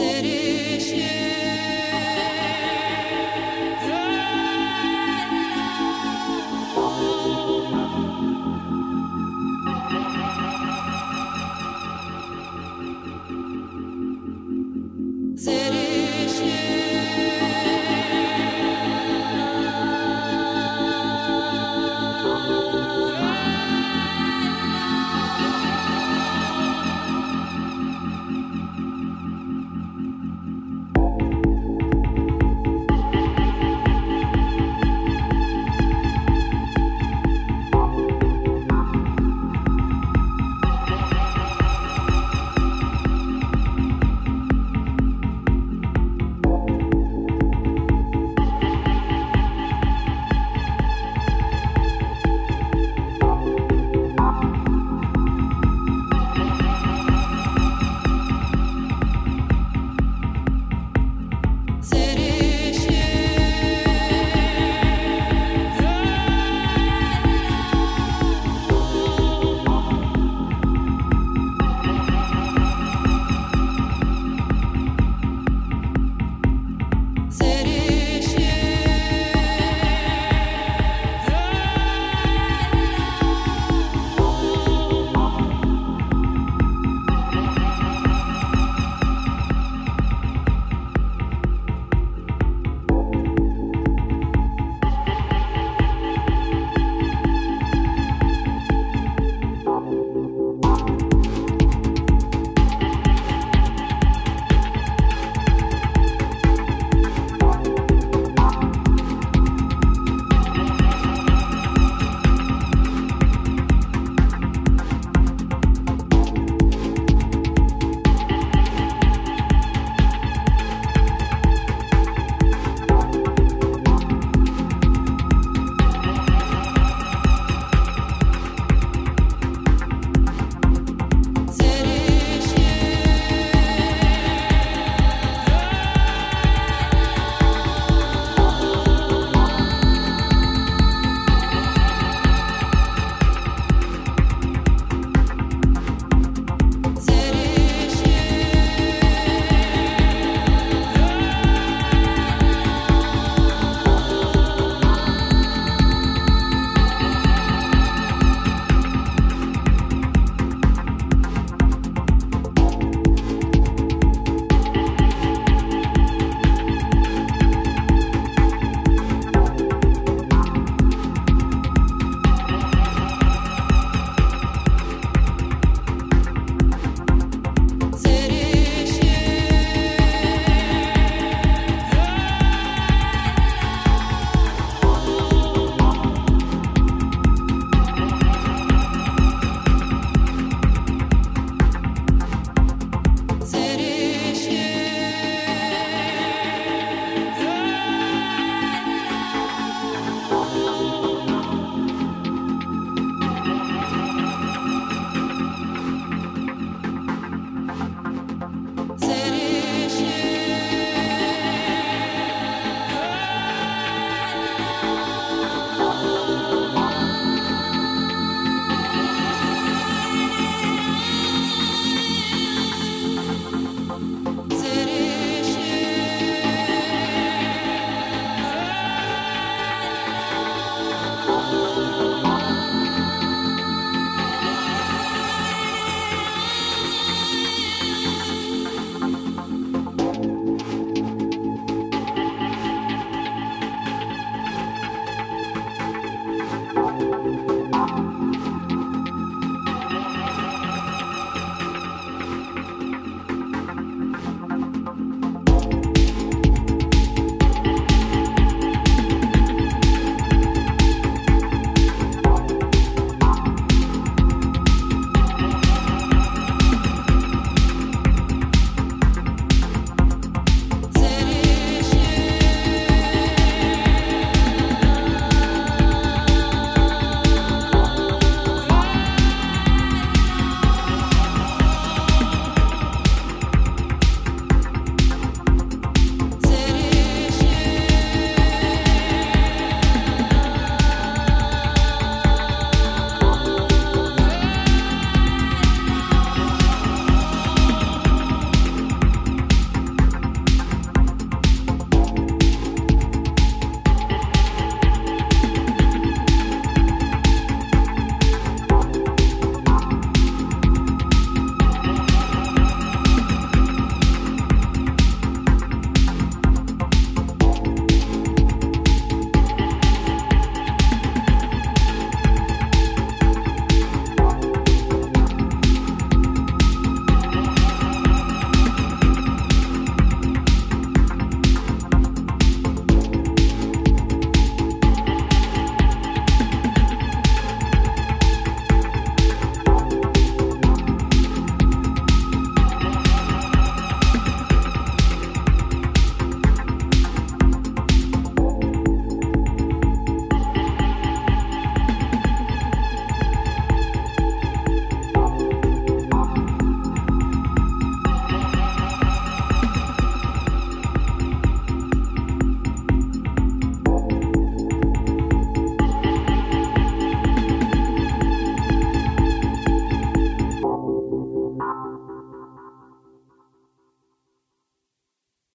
city.